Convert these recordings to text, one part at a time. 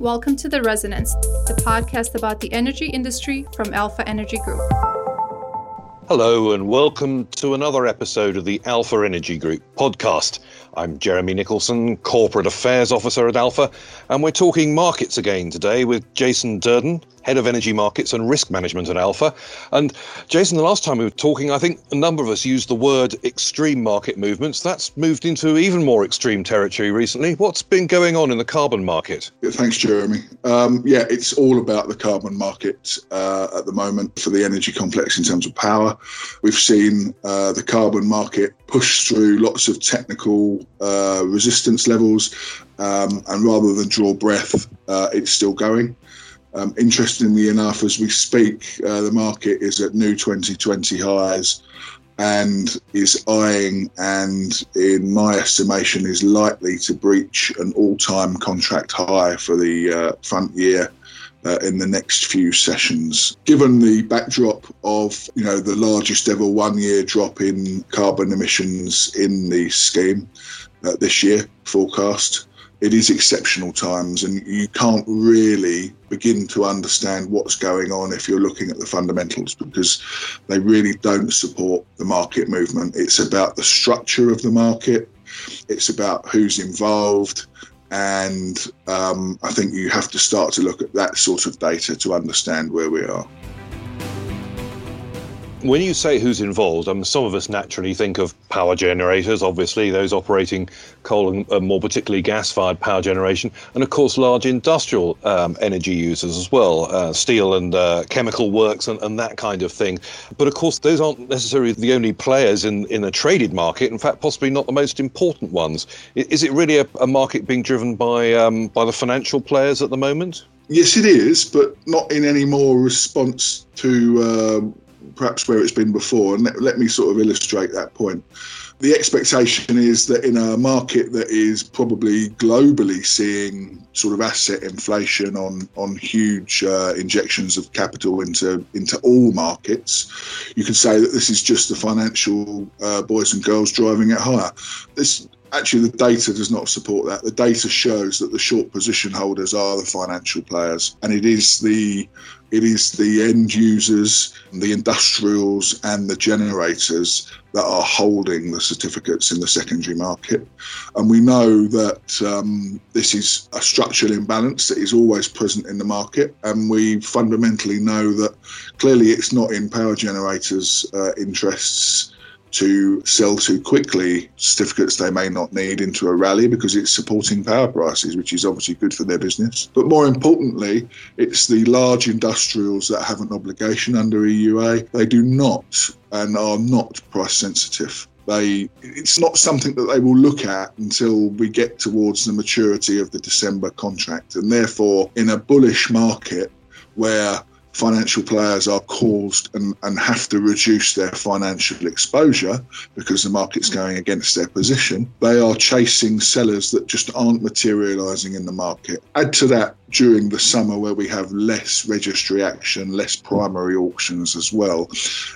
Welcome to The Resonance, the podcast about the energy industry from Alpha Energy Group. Hello, and welcome to another episode of the Alpha Energy Group podcast. I'm Jeremy Nicholson, Corporate Affairs Officer at Alpha, and we're talking markets again today with Jason Durden, Head of Energy Markets and Risk Management at Alpha. And Jason, the last time we were talking, I think a number of us used the word extreme market movements. That's moved into even more extreme territory recently. What's been going on in the carbon market? Thanks, Jeremy. Um, yeah, it's all about the carbon market uh, at the moment for the energy complex in terms of power. We've seen uh, the carbon market push through lots of technical uh, resistance levels, um, and rather than draw breath, uh, it's still going. Um, interestingly enough, as we speak, uh, the market is at new 2020 highs and is eyeing and, in my estimation, is likely to breach an all-time contract high for the uh, front year uh, in the next few sessions. Given the backdrop of you know the largest ever one-year drop in carbon emissions in the scheme uh, this year forecast, it is exceptional times and you can't really begin to understand what's going on if you're looking at the fundamentals because they really don't support the market movement. It's about the structure of the market, it's about who's involved. And um, I think you have to start to look at that sort of data to understand where we are when you say who's involved, um, some of us naturally think of power generators, obviously, those operating coal and uh, more particularly gas fired power generation, and of course, large industrial um, energy users as well, uh, steel and uh, chemical works and, and, that kind of thing. But of course, those aren't necessarily the only players in, in a traded market, in fact, possibly not the most important ones. Is it really a, a market being driven by, um, by the financial players at the moment? Yes, it is, but not in any more response to um, perhaps where it's been before. And let, let me sort of illustrate that point. The expectation is that in a market that is probably globally seeing sort of asset inflation on on huge uh, injections of capital into into all markets, you can say that this is just the financial uh, boys and girls driving it higher. This actually the data does not support that. The data shows that the short position holders are the financial players, and it is the it is the end users, the industrials, and the generators that are holding the certificates in the secondary market. And we know that um, this is a structural imbalance that is always present in the market. And we fundamentally know that clearly it's not in power generators' uh, interests to sell too quickly certificates they may not need into a rally because it's supporting power prices, which is obviously good for their business. But more importantly, it's the large industrials that have an obligation under EUA. They do not and are not price sensitive. They, it's not something that they will look at until we get towards the maturity of the December contract. And therefore, in a bullish market where financial players are caused and, and have to reduce their financial exposure because the market's going against their position, they are chasing sellers that just aren't materializing in the market. Add to that during the summer where we have less registry action, less primary auctions as well.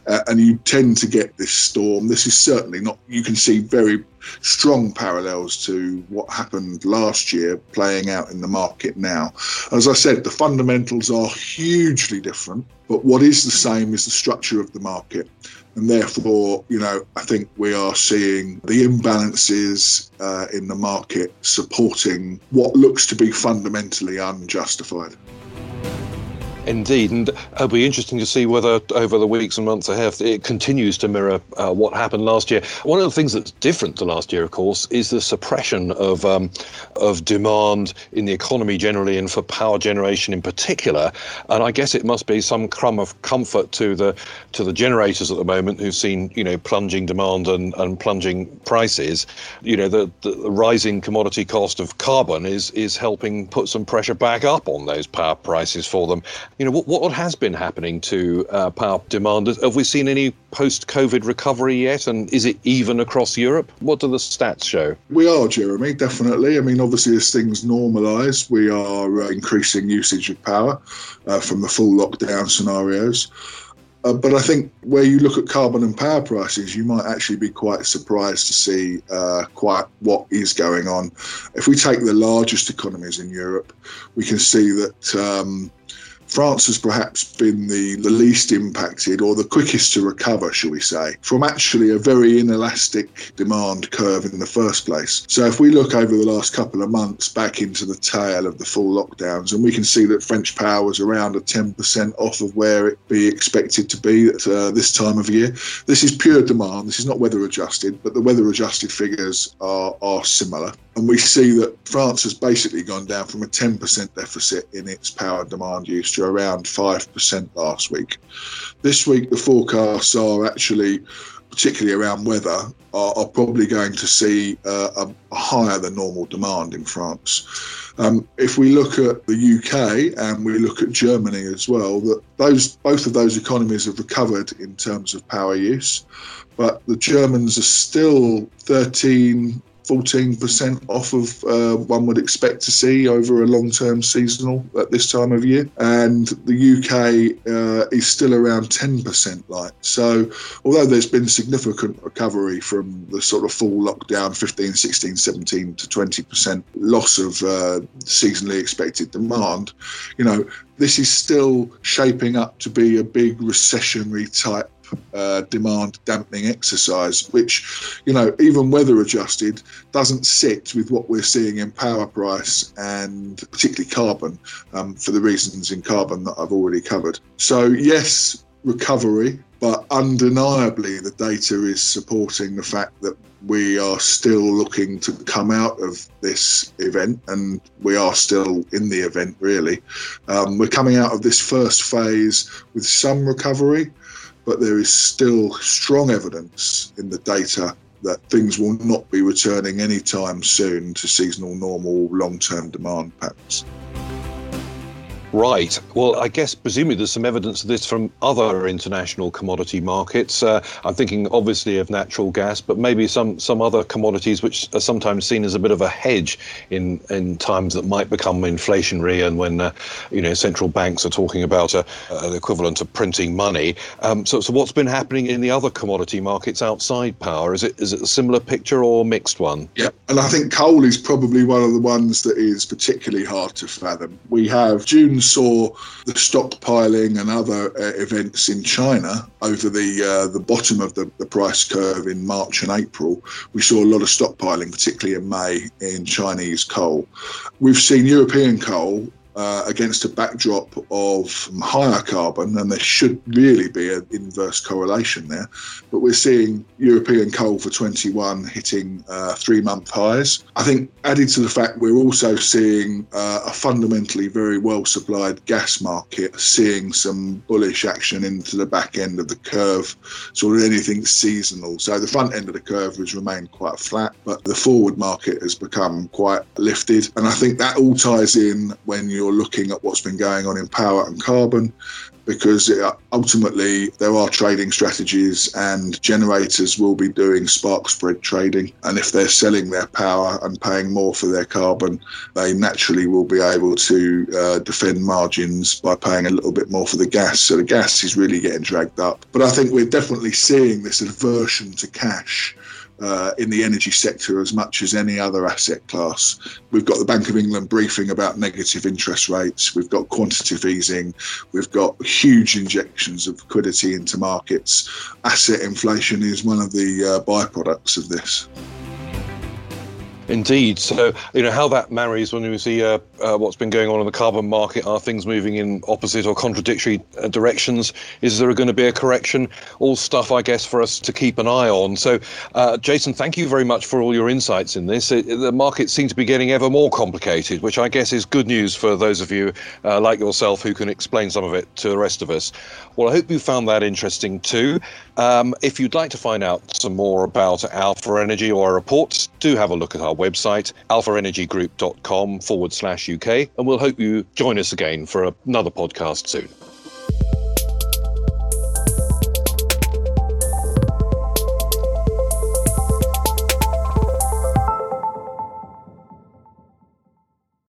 Uh, and you tend to get this storm. This is certainly not, you can see very strong parallels to what happened last year playing out in the market now. As I said, the fundamentals are hugely different, but what is the same is the structure of the market. And therefore, you know, I think we are seeing the imbalances uh, in the market supporting what looks to be fundamentally unjustified. Indeed, and it'll be interesting to see whether over the weeks and months ahead it continues to mirror uh, what happened last year. One of the things that's different to last year, of course, is the suppression of um, of demand in the economy generally and for power generation in particular. And I guess it must be some crumb of comfort to the to the generators at the moment who've seen you know plunging demand and, and plunging prices. You know the, the rising commodity cost of carbon is is helping put some pressure back up on those power prices for them you know, what, what has been happening to uh, power demand? Have we seen any post-COVID recovery yet? And is it even across Europe? What do the stats show? We are, Jeremy, definitely. I mean, obviously, as things normalise, we are uh, increasing usage of power uh, from the full lockdown scenarios. Uh, but I think where you look at carbon and power prices, you might actually be quite surprised to see uh, quite what is going on. If we take the largest economies in Europe, we can see that. Um, France has perhaps been the, the least impacted or the quickest to recover, shall we say, from actually a very inelastic demand curve in the first place. So if we look over the last couple of months back into the tail of the full lockdowns, and we can see that French power was around a 10% off of where it be expected to be at uh, this time of year. This is pure demand. This is not weather adjusted, but the weather adjusted figures are, are similar. And we see that France has basically gone down from a 10% deficit in its power demand use around 5% last week. This week, the forecasts are actually, particularly around weather, are, are probably going to see uh, a, a, higher than normal demand in France. Um, if we look at the UK and we look at Germany as well, that those both of those economies have recovered in terms of power use, but the Germans are still 13 14% off of uh, one would expect to see over a long term seasonal at this time of year. And the UK uh, is still around 10% light. So, although there's been significant recovery from the sort of full lockdown 15, 16, 17 to 20% loss of uh, seasonally expected demand, you know, this is still shaping up to be a big recessionary type uh, demand dampening exercise, which, you know, even weather adjusted, doesn't sit with what we're seeing in power price and particularly carbon um, for the reasons in carbon that I've already covered. So, yes, recovery, but undeniably the data is supporting the fact that we are still looking to come out of this event and we are still in the event really. Um, we're coming out of this first phase with some recovery, but there is still strong evidence in the data that things will not be returning anytime soon to seasonal normal long term demand patterns. Right. Well, I guess presumably there's some evidence of this from other international commodity markets. Uh, I'm thinking obviously of natural gas, but maybe some some other commodities which are sometimes seen as a bit of a hedge in in times that might become inflationary and when uh, you know central banks are talking about a, an equivalent of printing money. Um, so, so what's been happening in the other commodity markets outside power? Is it is it a similar picture or a mixed one? Yeah, and I think coal is probably one of the ones that is particularly hard to fathom. We have June saw the stockpiling and other uh, events in China over the uh, the bottom of the, the price curve in March and April. We saw a lot of stockpiling, particularly in May, in Chinese coal. We've seen European coal uh, against a backdrop of higher carbon, and there should really be an inverse correlation there. But we're seeing European coal for 21 hitting uh, three month highs. I think, added to the fact we're also seeing uh, a fundamentally very well supplied gas market seeing some bullish action into the back end of the curve, sort of anything seasonal. So the front end of the curve has remained quite flat, but the forward market has become quite lifted. And I think that all ties in when you you're looking at what's been going on in power and carbon because it, ultimately there are trading strategies and generators will be doing spark spread trading. And if they're selling their power and paying more for their carbon, they naturally will be able to uh, defend margins by paying a little bit more for the gas. So the gas is really getting dragged up. But I think we're definitely seeing this aversion to cash uh, in the energy sector as much as any other asset class. We've got the Bank of England briefing about negative interest rates. We've got quantitative easing. We've got huge injections of liquidity into markets. Asset inflation is one of the uh, byproducts of this. Indeed. So, you know, how that marries when we see uh, uh, what's been going on in the carbon market. Are things moving in opposite or contradictory uh, directions? Is there going to be a correction? All stuff, I guess, for us to keep an eye on. So, uh, Jason, thank you very much for all your insights in this. It, the markets seem to be getting ever more complicated, which I guess is good news for those of you uh, like yourself who can explain some of it to the rest of us. Well, I hope you found that interesting too. Um, if you'd like to find out some more about Alpha Energy or our reports, do have a look at our website, alphaenergygroup.com forward slash UK, and we'll hope you join us again for another podcast soon.